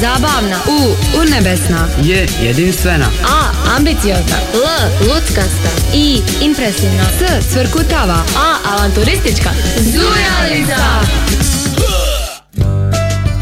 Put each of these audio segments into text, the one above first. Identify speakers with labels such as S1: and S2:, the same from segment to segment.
S1: Zabavna.
S2: U. Urnebesna.
S3: J. Jedinstvena.
S1: A. Ambiciozna.
S2: L. Luckasta.
S1: I. Impresivna.
S2: S. Cvrkutava.
S1: A. Avanturistička.
S2: Zujalica.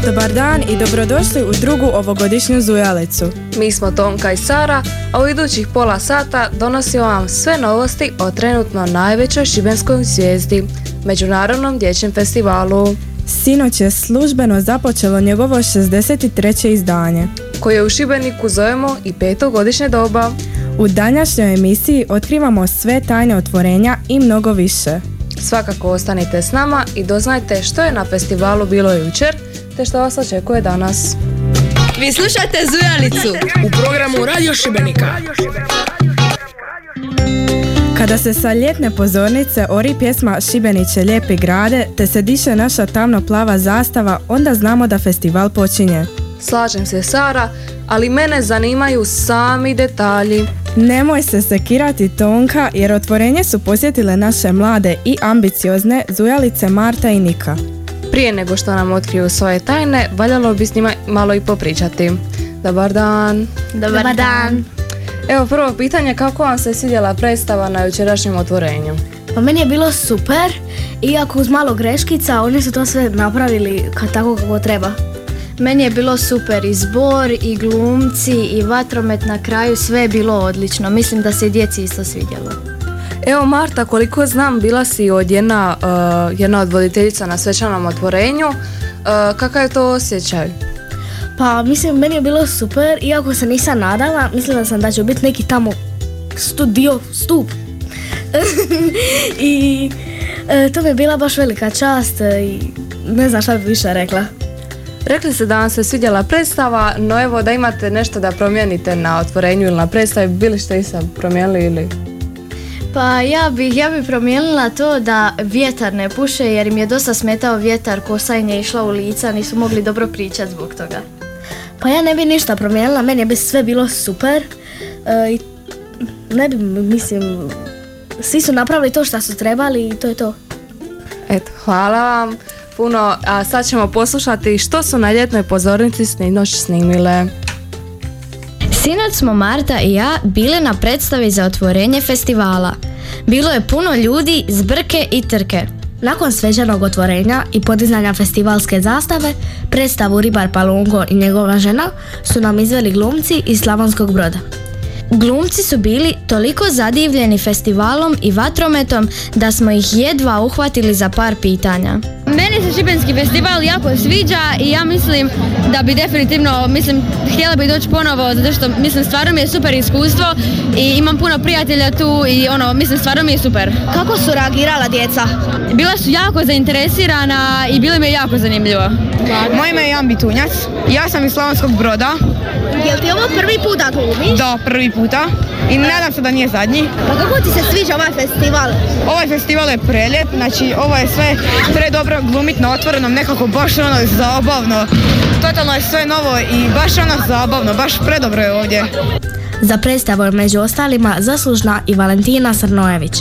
S4: Dobar dan i dobrodošli u drugu ovogodišnju Zujalicu.
S5: Mi smo Tonka i Sara, a u idućih pola sata donosimo vam sve novosti o trenutno najvećoj šibenskoj zvijezdi, Međunarodnom dječjem festivalu,
S4: Sinoć je službeno započelo njegovo 63. izdanje.
S5: koje u Šibeniku zovemo i petogodišnje doba.
S4: U današnjoj emisiji otkrivamo sve tajne otvorenja i mnogo više.
S5: Svakako ostanite s nama i doznajte što je na festivalu bilo jučer, te što vas očekuje danas.
S2: Vi slušate Zujalicu.
S6: u programu Radio Šibenika.
S4: Kada se sa ljetne pozornice ori pjesma Šibeniće lijepi grade, te se diše naša tamno plava zastava, onda znamo da festival počinje.
S5: Slažem se Sara, ali mene zanimaju sami detalji.
S4: Nemoj se sekirati Tonka, jer otvorenje su posjetile naše mlade i ambiciozne zujalice Marta i Nika.
S5: Prije nego što nam otkriju svoje tajne, valjalo bi s njima malo i popričati. Dobar dan.
S1: Dobar, dan.
S5: Evo prvo pitanje, kako vam se svidjela predstava na jučerašnjem otvorenju?
S7: Pa meni je bilo super, iako uz malo greškica, oni su to sve napravili ka tako kako treba.
S8: Meni je bilo super i zbor i glumci i vatromet na kraju, sve je bilo odlično. Mislim da se i djeci isto svidjelo.
S5: Evo Marta, koliko znam, bila si od jedna, uh, jedna od voditeljica na svečanom otvorenju. Uh, kakav je to osjećaj?
S7: Pa mislim, meni je bilo super, iako se nisam nadala, mislila sam da će biti neki tamo studio, stup. I e, to mi je bila baš velika čast e, i ne znam šta bi više rekla.
S5: Rekli ste da vam se svidjela predstava, no evo da imate nešto da promijenite na otvorenju ili na predstavi, bili ste i sad promijenili ili...
S8: Pa ja bih ja bi promijenila to da vjetar ne puše jer im je dosta smetao vjetar, kosa im je išla u lica, nisu mogli dobro pričati zbog toga.
S7: Pa ja ne bi ništa promijenila, meni bi sve bilo super. E, i ne bi, mislim, svi su napravili to što su trebali i to je to.
S5: Eto, hvala vam puno, a sad ćemo poslušati što su na ljetnoj pozornici sinoć snimile.
S9: Sinoć smo Marta i ja bile na predstavi za otvorenje festivala. Bilo je puno ljudi, zbrke i trke.
S7: Nakon sveđanog otvorenja i podizanja festivalske zastave, predstavu Ribar Palungo i njegova žena su nam izveli glumci iz Slavonskog broda.
S9: Glumci su bili toliko zadivljeni festivalom i vatrometom da smo ih jedva uhvatili za par pitanja.
S10: Meni se Šibenski festival jako sviđa i ja mislim da bi definitivno, mislim, htjela bi doći ponovo zato što mislim stvarno mi je super iskustvo i imam puno prijatelja tu i ono, mislim stvarno mi je super.
S7: Kako su reagirala djeca?
S10: Bila su jako zainteresirana i bilo mi je jako zanimljivo.
S6: Moje ime je Jan Bitunjac. Ja sam iz Slavonskog broda.
S7: Jel ti ovo prvi put da glumiš?
S6: Da, prvi puta. I nadam se da nije zadnji.
S7: Pa kako ti se sviđa ovaj festival?
S6: Ovaj festival je preljet, znači ovo je sve pre dobro glumit na otvorenom, nekako baš ono zabavno. Totalno je sve novo i baš ono zabavno, baš predobro je ovdje.
S7: Za predstavu je među ostalima zaslužna i Valentina Srnojević.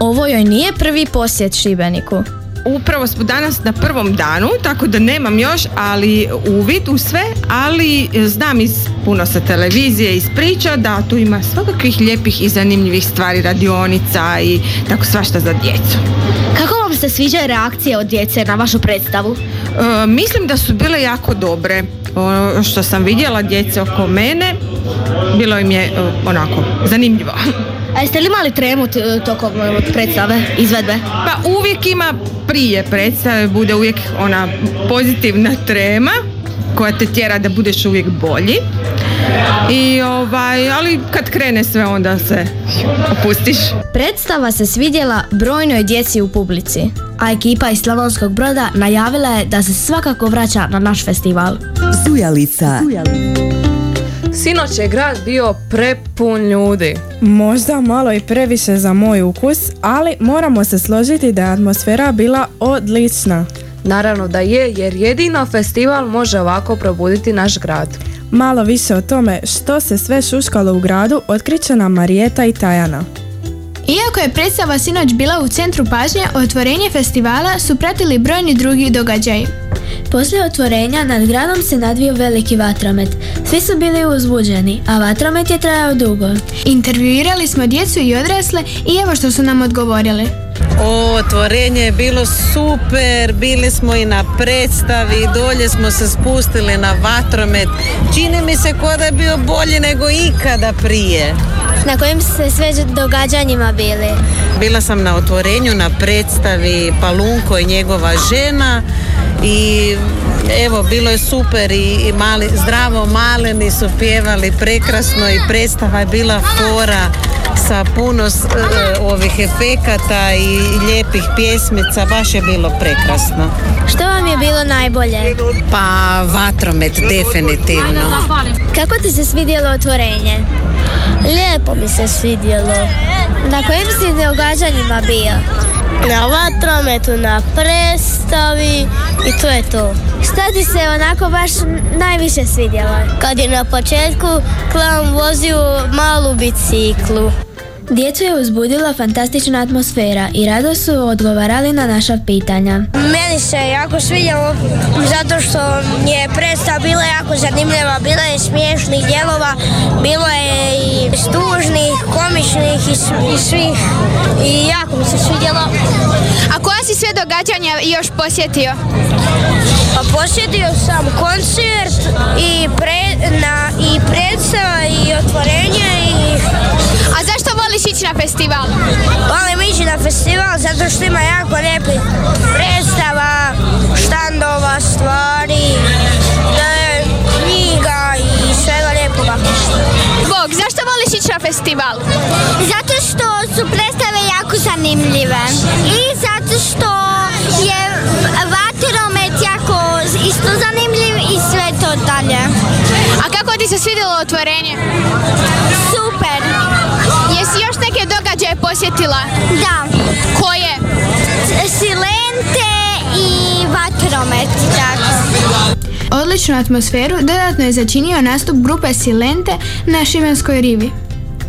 S9: Ovo joj nije prvi posjet Šibeniku.
S11: Upravo smo danas na prvom danu, tako da nemam još, ali uvid u sve, ali znam iz puno sa televizije, iz priča da tu ima svakakvih lijepih i zanimljivih stvari, radionica i tako svašta za djecu.
S7: Kako vam se sviđaju reakcije od djece na vašu predstavu?
S11: E, mislim da su bile jako dobre. Ono što sam vidjela djece oko mene, bilo im je e, onako zanimljivo.
S7: A jeste li imali tremu tokom e, predstave, izvedbe?
S11: Pa uvijek ima prije predstave, bude uvijek ona pozitivna trema koja te tjera da budeš uvijek bolji. I ovaj, ali kad krene sve onda se opustiš.
S9: Predstava se svidjela brojnoj djeci u publici.
S7: A ekipa iz Slavonskog broda najavila je da se svakako vraća na naš festival.
S12: Zujalica.
S5: Sinoć je grad bio prepun ljudi.
S4: Možda malo i previše za moj ukus, ali moramo se složiti da je atmosfera bila odlična.
S5: Naravno da je, jer jedino festival može ovako probuditi naš grad.
S4: Malo više o tome što se sve šuškalo u gradu otkriće nam Marijeta i Tajana.
S13: Iako je predstava sinoć bila u centru pažnje, otvorenje festivala su pratili brojni drugi događaji.
S3: Poslije otvorenja nad gradom se nadvio veliki vatromet. Svi su bili uzbuđeni, a vatromet je trajao dugo.
S13: Intervjuirali smo djecu i odrasle i evo što su nam odgovorili.
S12: O, otvorenje je bilo super, bili smo i na predstavi, dolje smo se spustili na vatromet. Čini mi se ko da je bio bolji nego ikada prije.
S3: Na kojim ste sve događanjima bili?
S12: Bila sam na otvorenju na predstavi Palunko i njegova žena i evo bilo je super i, i mali, zdravo maleni su pjevali prekrasno i predstava je bila fora sa puno s- e, ovih efekata i lijepih pjesmica, baš je bilo prekrasno.
S3: Što vam je bilo najbolje?
S12: Pa vatromet definitivno.
S3: Kako ti se svidjelo otvorenje? Lijepo mi se svidjelo. Na kojim si događanjima bio? Na vatrometu, na predstavi i to je to. Šta ti se onako baš najviše svidjelo? Kad je na početku klan vozio malu biciklu. Djecu je uzbudila fantastična atmosfera i rado su odgovarali na naša pitanja.
S14: Meni se jako svidjelo zato što je predstava bila jako zanimljiva, bila je smiješnih dijelova, bilo je i stužnih, komičnih i, i svih i jako mi se svidjelo.
S13: A koja si sve događanja još posjetio?
S14: Pa posjetio sam koncert i, pre, na, i predstava i otvorenje i
S13: A zašto voliš ići na festival?
S14: volim ići na festival zato što ima jako lijepih predstava, štandova, stvari, knjiga i svega lijepoga.
S13: Bog, zašto voliš ići na festival?
S14: Zato što su predstave jako zanimljive i zato što je vatromet jako isto zanimljiv i sve to dalje.
S13: A kako ti se svidjelo otvorenje? Posjetila?
S14: Da.
S13: Koje?
S14: Silente i vatromet, tako.
S13: Odličnu atmosferu dodatno je začinio nastup grupe Silente na Šibenskoj rivi.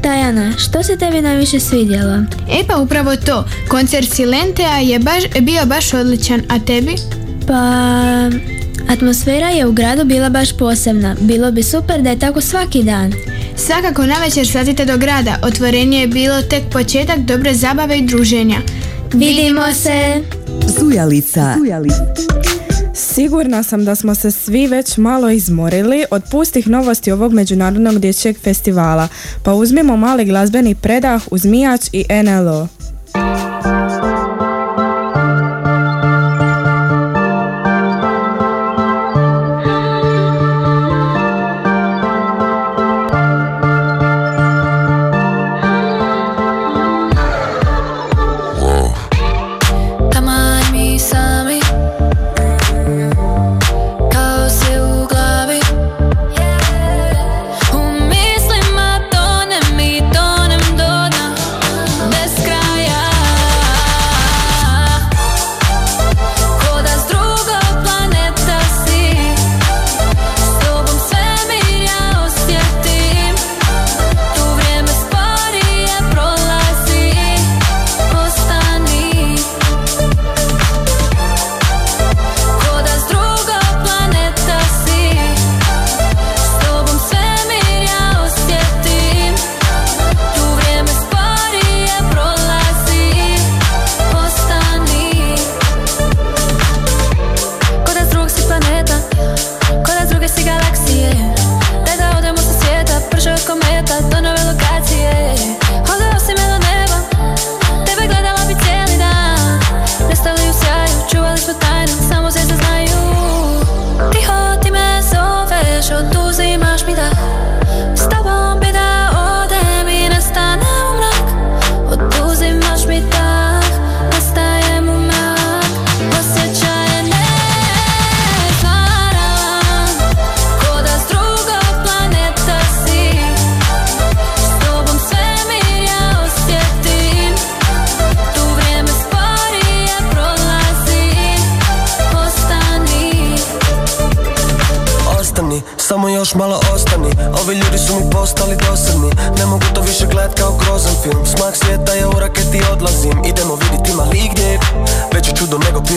S3: Tajana, što se tebi najviše svidjelo?
S13: E pa upravo to, koncert Silentea je baš, bio baš odličan, a tebi?
S3: Pa... Atmosfera je u gradu bila baš posebna. Bilo bi super da je tako svaki dan.
S13: Svakako navečer sazite do grada, otvorenje je bilo tek početak dobre zabave i druženja.
S3: Vidimo se!
S15: Zujalica.
S4: Sigurna sam da smo se svi već malo izmorili od pustih novosti ovog međunarodnog dječjeg festivala, pa uzmimo mali glazbeni predah uz Mijač i NLO.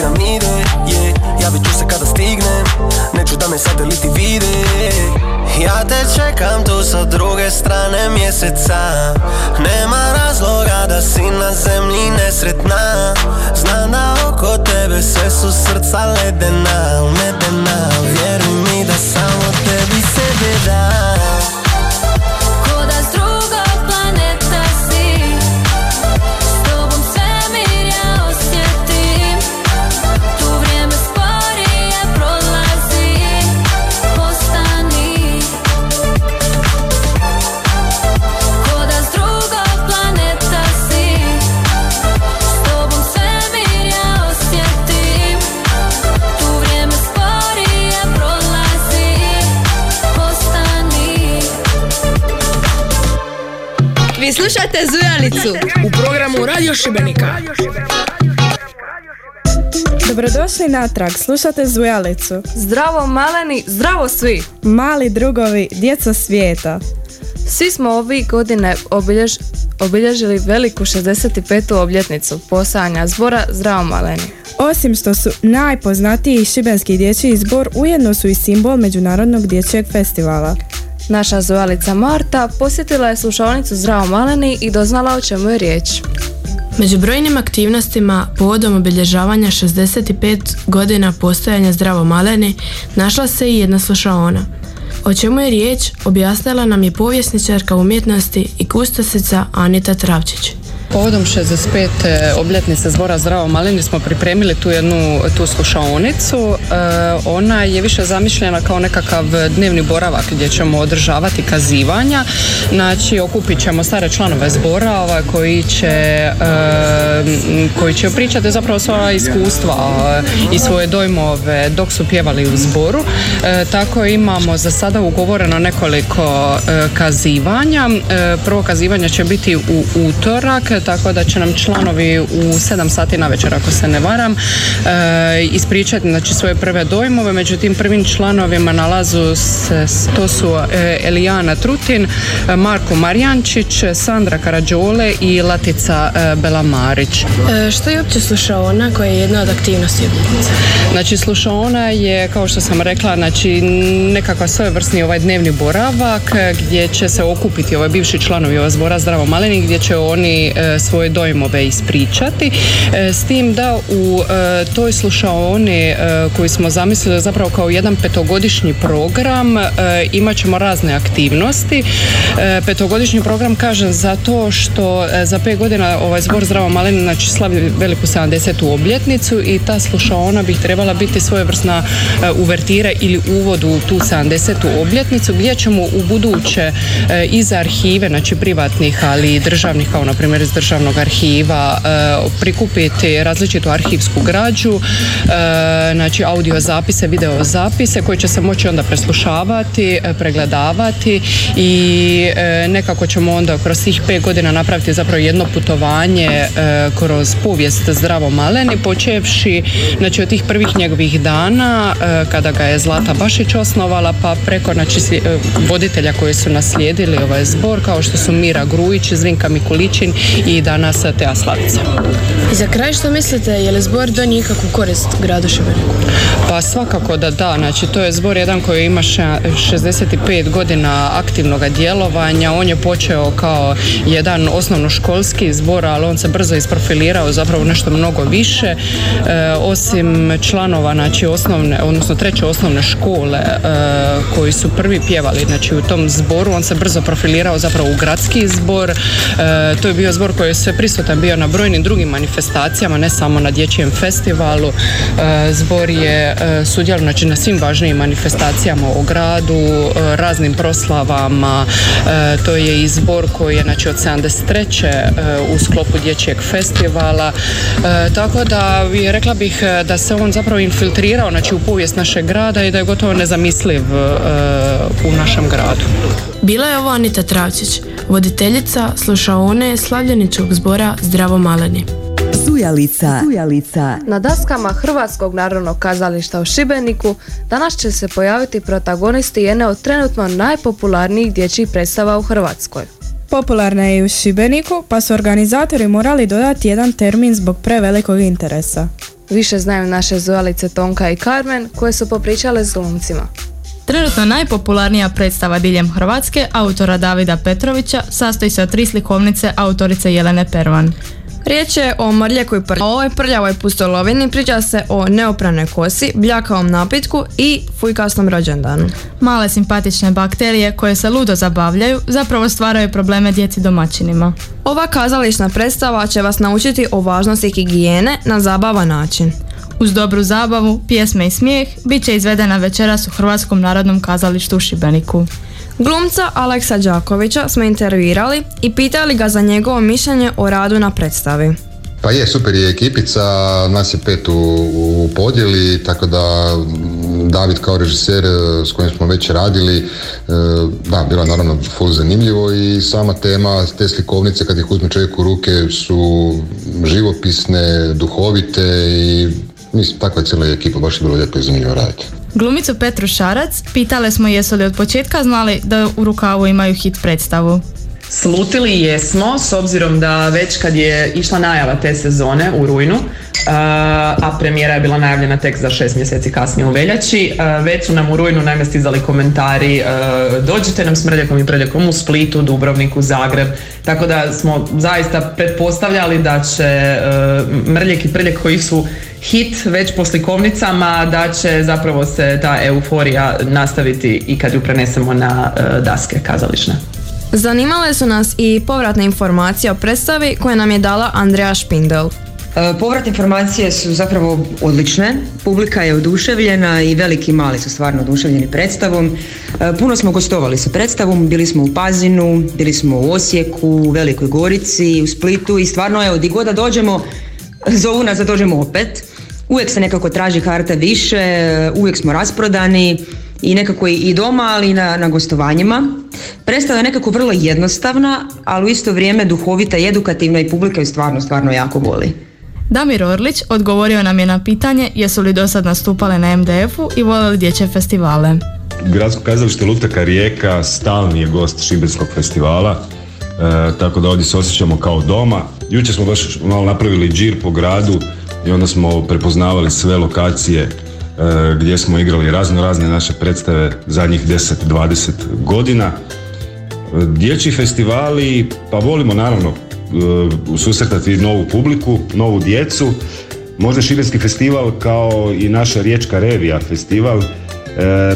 S15: Nego piramide yeah. Javit ću se kada stignem Neću da me sateliti vide. Ja te čekam tu sa druge strane mjeseca. Nema razloga da si na zemlji nesretna. Znam da oko tebe sve su srca ledena, medena Vjeruj mi da samo tebi sebe dam
S2: Vi slušate Zujalicu
S16: u programu Radio Šibenika.
S4: Dobrodošli natrag, slušate Zujalicu.
S5: Zdravo maleni, zdravo svi!
S4: Mali drugovi, djeca svijeta.
S5: Svi smo ovih godine obiljež, obilježili veliku 65. obljetnicu postojanja zbora Zdravo maleni.
S4: Osim što su najpoznatiji šibenski dječji zbor, ujedno su i simbol Međunarodnog dječjeg festivala.
S5: Naša zujalica Marta posjetila je slušalnicu Zdravo maleni i doznala o čemu je riječ.
S17: Među brojnim aktivnostima povodom obilježavanja 65 godina postojanja Zdravo Maleni našla se i jedna slušaona. O čemu je riječ objasnila nam je povjesničarka umjetnosti i kustosica Anita Travčić.
S18: Povodom 65. obljetnice zbora Zdravo Malini smo pripremili tu jednu tu slušaonicu. E, ona je više zamišljena kao nekakav dnevni boravak gdje ćemo održavati kazivanja. Znači okupit ćemo stare članove zbora ovaj, koji će e, koji će pričati zapravo svoja iskustva e, i svoje dojmove dok su pjevali u zboru. Tako imamo za sada ugovoreno nekoliko kazivanja. Prvo kazivanje će biti u utorak, tako da će nam članovi u 7 sati na večer, ako se ne varam, e, ispričati znači, svoje prve dojmove. Među tim prvim članovima nalazu se, to su e, Elijana Trutin, e, Marko Marjančić, Sandra Karađole i Latica e, Belamarić.
S17: E, što je uopće slušaona koja je jedna od aktivnosti obljetnice?
S18: Znači slušaona je, kao što sam rekla, znači nekakav svojevrsni ovaj dnevni boravak gdje će se okupiti ovaj bivši članovi ovog zbora Zdravo Maleni gdje će oni e, svoje dojmove ispričati. E, s tim da u e, toj slušaoni e, koju smo zamislili zapravo kao jedan petogodišnji program e, imat ćemo razne aktivnosti. E, petogodišnji program kažem zato što e, za pet godina ovaj zbor Zdravo Maleni znači slavi veliku 70. obljetnicu i ta slušaona bi trebala biti svojevrsna e, uvertira ili uvod u tu 70. obljetnicu gdje ćemo u buduće e, iz arhive, znači privatnih ali i državnih kao na primjer iz državnog arhiva e, prikupiti različitu arhivsku građu, e, znači audio zapise, video zapise koji će se moći onda preslušavati, e, pregledavati i nekako ćemo onda kroz tih pet godina napraviti zapravo jedno putovanje kroz povijest Zdravo Maleni, počevši znači od tih prvih njegovih dana kada ga je Zlata Bašić osnovala pa preko znači, voditelja koji su naslijedili ovaj zbor kao što su Mira Grujić, Zvinka Mikulićin i i danas te aslavicama.
S17: I za kraj što mislite, je li zbor donio ikakvu korist gradu Šibeniku?
S18: Pa svakako da da, znači to je zbor jedan koji ima ša- 65 godina aktivnog djelovanja, on je počeo kao jedan osnovnoškolski zbor, ali on se brzo isprofilirao zapravo nešto mnogo više, E, osim članova znači osnovne, odnosno treće osnovne škole e, koji su prvi pjevali znači u tom zboru, on se brzo profilirao zapravo u gradski zbor, E, to je bio zbor koji je sve prisutan bio na brojnim drugim manifestacijama, ne samo na dječjem festivalu, E, zbor je e, sudjelovao znači na svim važnijim manifestacijama u gradu, e, raznim proslavama, to je i zbor koji je znači od 73. e, u sklopu dječjeg festivala, tako da rekla bih da se on zapravo infiltrirao znači u povijest našeg grada i da je gotovo nezamisliv u našem gradu.
S17: Bila je ovo Anita Travčić, voditeljica slušaone slavljeničkog zbora Zdravo Maleni.
S19: Sujalica. Sujalica.
S5: Na daskama Hrvatskog narodnog kazališta u Šibeniku danas će se pojaviti protagonisti jedne od trenutno najpopularnijih dječjih predstava u Hrvatskoj.
S4: Popularna je i u Šibeniku, pa su organizatori morali dodati jedan termin zbog prevelikog interesa.
S5: Više znaju naše zujalice Tonka i Carmen koje su popričale s glumcima.
S20: Trenutno najpopularnija predstava diljem Hrvatske, autora Davida Petrovića, sastoji se od tri slikovnice autorice Jelene Pervan.
S21: Riječ je o mrljeku i. O ovoj prljavoj pustolovini priča se o neopranoj kosi, bljakavom napitku i fujkastom rođendanu.
S20: Male simpatične bakterije koje se ludo zabavljaju zapravo stvaraju probleme djeci domaćinima.
S21: Ova kazališna predstava će vas naučiti o važnosti higijene na zabavan način.
S20: Uz dobru zabavu, pjesme i smijeh bit će izvedena večeras u Hrvatskom narodnom kazalištu u Šibeniku.
S21: Glumca Aleksa Đakovića smo intervjuirali i pitali ga za njegovo mišljenje o radu na predstavi.
S22: Pa je, super je ekipica, nas je pet u, u podjeli, tako da m, David kao režiser e, s kojim smo već radili, e, da, bilo je naravno full zanimljivo i sama tema, te slikovnice kad ih uzme čovjek u ruke su živopisne, duhovite i mislim, takva je cijela ekipa, baš je bilo lijepo i zanimljivo raditi.
S20: Glumicu Petru Šarac pitale smo jesu li od početka znali da u rukavu imaju hit predstavu.
S23: Slutili jesmo, s obzirom da već kad je išla najava te sezone u rujnu, a premijera je bila najavljena tek za šest mjeseci kasnije u veljači, već su nam u rujnu naime stizali komentari dođite nam s Mrljakom i Prljakom u Splitu, Dubrovniku, Zagreb, tako da smo zaista pretpostavljali da će Mrljak i Prljak koji su hit već po slikovnicama, da će zapravo se ta euforija nastaviti i kad ju prenesemo na daske kazališne.
S21: Zanimale su nas i povratne informacije o predstavi koje nam je dala Andreja Špindel.
S24: E, Povratne informacije su zapravo odlične, publika je oduševljena i veliki i mali su stvarno oduševljeni predstavom. E, Puno smo gostovali sa predstavom, bili smo u Pazinu, bili smo u Osijeku, u Velikoj Gorici, u Splitu i stvarno evo, di god dođemo, zovu nas da dođemo opet. Uvijek se nekako traži karta više, uvijek smo rasprodani i nekako i doma, ali i na, na gostovanjima. Predstava je nekako vrlo jednostavna, ali u isto vrijeme duhovita i edukativna i publika ju stvarno, stvarno jako voli.
S20: Damir Orlić odgovorio nam je na pitanje jesu li do sad nastupale na MDF-u i volili dječje festivale.
S25: Gradsko kazalište Lutaka Rijeka stalni je gost Šibenskog festivala, e, tako da ovdje se osjećamo kao doma. Jučer smo baš malo napravili džir po gradu i onda smo prepoznavali sve lokacije e, gdje smo igrali razno razne naše predstave zadnjih 10-20 godina. E, Dječji festivali, pa volimo naravno susretati novu publiku, novu djecu. Možda Šibenski festival kao i naša Riječka revija festival, e,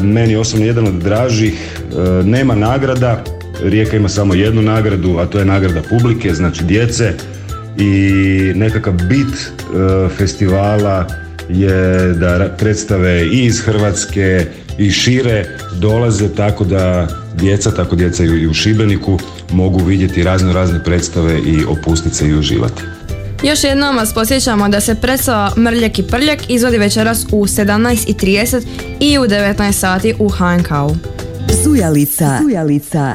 S25: meni osobno jedan od dražih, e, nema nagrada, Rijeka ima samo jednu nagradu, a to je nagrada publike, znači djece i nekakav bit e, festivala je da predstave i iz Hrvatske i šire dolaze tako da djeca, tako djeca i u Šibeniku mogu vidjeti razno razne predstave i opustiti se i uživati.
S21: Još jednom vas posjećamo da se predstava Mrljak i Prljak izvodi večeras u 17.30 i u 19 sati u HNK-u.
S19: Sujalica. Sujalica.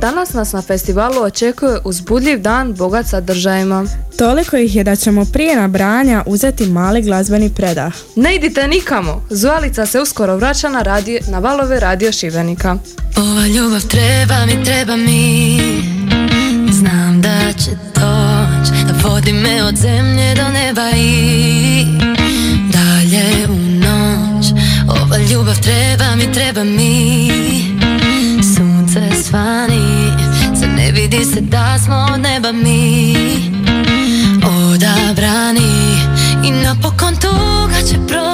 S5: Danas nas na festivalu očekuje uzbudljiv dan bogat sadržajima.
S4: Toliko ih je da ćemo prije nabranja uzeti mali glazbeni predah.
S5: Ne idite nikamo, Zualica se uskoro vraća na, radio, na valove radio Šibenika.
S26: Ova ljubav treba mi, treba mi Znam da će doć Da vodi me od zemlje do neba i Dalje u noć Ova ljubav treba mi, treba mi Svani Se ne vidi se da smo od neba mi. Odabrani. I napokon tuga će proći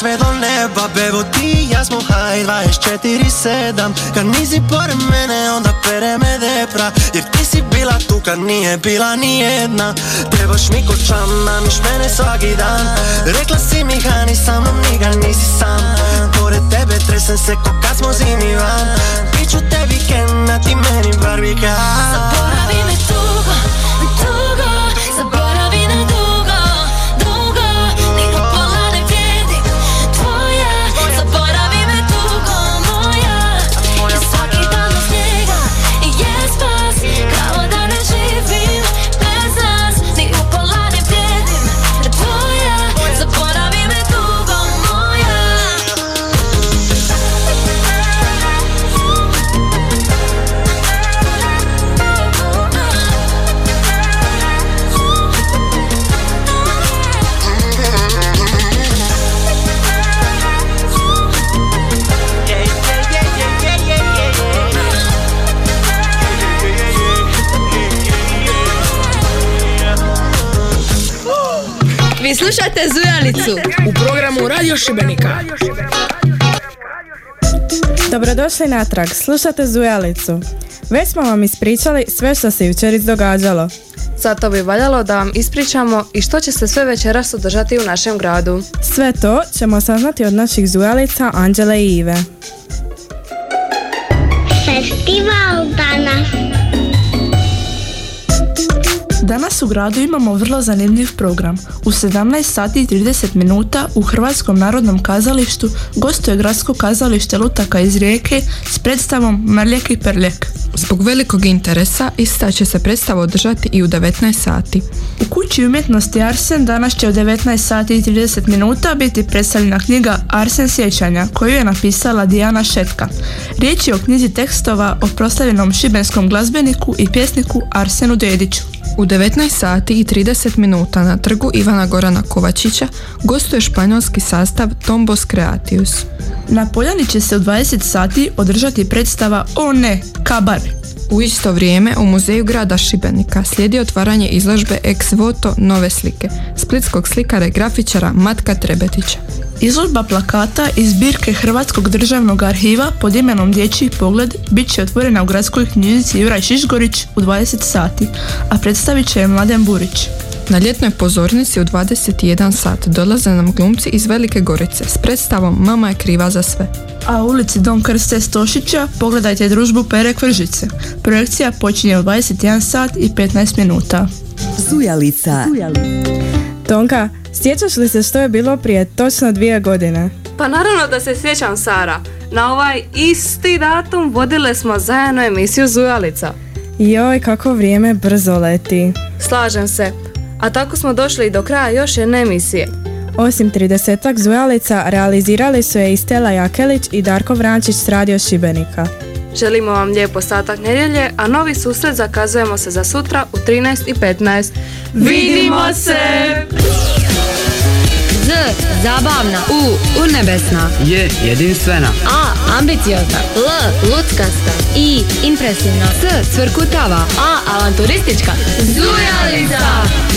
S15: sve do neba. Bevo ti i ja smo high 24-7 Kad nisi pored mene onda pere me depra. Jer ti si bila tu kad nije bila ni jedna Trebaš mi ko čam, mamiš mene svaki dan. Rekla si mi hani sa mnom niga nisi sam. Pored tebe tresem se ko kad smo zimi van. Biću te vikend, a ti meni barbika
S2: Zujalicu.
S16: U programu Radio Šibenika.
S4: Dobrodošli natrag, slušate Zujalicu. Već smo vam ispričali sve što se jučer izdogađalo.
S5: Zato bi valjalo da vam ispričamo i što će se sve večeras održati u našem gradu.
S4: Sve to ćemo saznati od naših Zujalica Anđele i Ive.
S3: Festival danas.
S27: Danas u gradu imamo vrlo zanimljiv program. U 17 sati i 30 minuta u Hrvatskom narodnom kazalištu gostuje gradsko kazalište Lutaka iz Rijeke s predstavom Mrljek i Prljek.
S28: Zbog velikog interesa ista će se predstava održati i u 19 sati.
S27: U kući umjetnosti Arsen danas će u 19 sati i 30 minuta biti predstavljena knjiga Arsen sjećanja koju je napisala Dijana Šetka. Riječ je o knjizi tekstova o proslavljenom šibenskom glazbeniku i pjesniku Arsenu Dediću.
S28: U 19 sati i 30 minuta na trgu Ivana Gorana Kovačića gostuje španjolski sastav Tombos Creatius.
S27: Na Poljani će se u 20 sati održati predstava O ne, kabar.
S28: U isto vrijeme u muzeju grada Šibenika slijedi otvaranje izložbe Ex Voto nove slike splitskog slikara i grafičara Matka Trebetića.
S27: Izložba plakata iz zbirke Hrvatskog državnog arhiva pod imenom Dječji pogled bit će otvorena u gradskoj knjižnici Juraj Šišgorić u 20 sati, a predstavit će je Mladen Burić.
S28: Na ljetnoj pozornici u 21 sat dolaze nam glumci iz Velike Gorice s predstavom Mama je kriva za sve.
S27: A u ulici Don Krste Stošića pogledajte družbu Pere Kvržice. Projekcija počinje u 21 sat i 15 minuta.
S19: Zujalica.
S4: Tonka, sjećaš li se što je bilo prije točno dvije godine?
S5: Pa naravno da se sjećam Sara. Na ovaj isti datum vodile smo zajedno emisiju Zujalica.
S4: Joj, kako vrijeme brzo leti.
S5: Slažem se. A tako smo došli i do kraja još jedne emisije.
S4: Osim 30 Zujalica, realizirali su je i Stela Jakelić i Darko Vrančić s Radio Šibenika.
S5: Želimo vam lijep ostatak nedjelje, a novi susret zakazujemo se za sutra u 13.15.
S21: Vidimo se!
S2: Z. Zabavna. U. Urnebesna.
S29: Je jedinstvena.
S2: A. Ambiciozna. L. Luckasta. I. Impresivna. S. Cvrkutava. A. Avanturistička. Zujalica!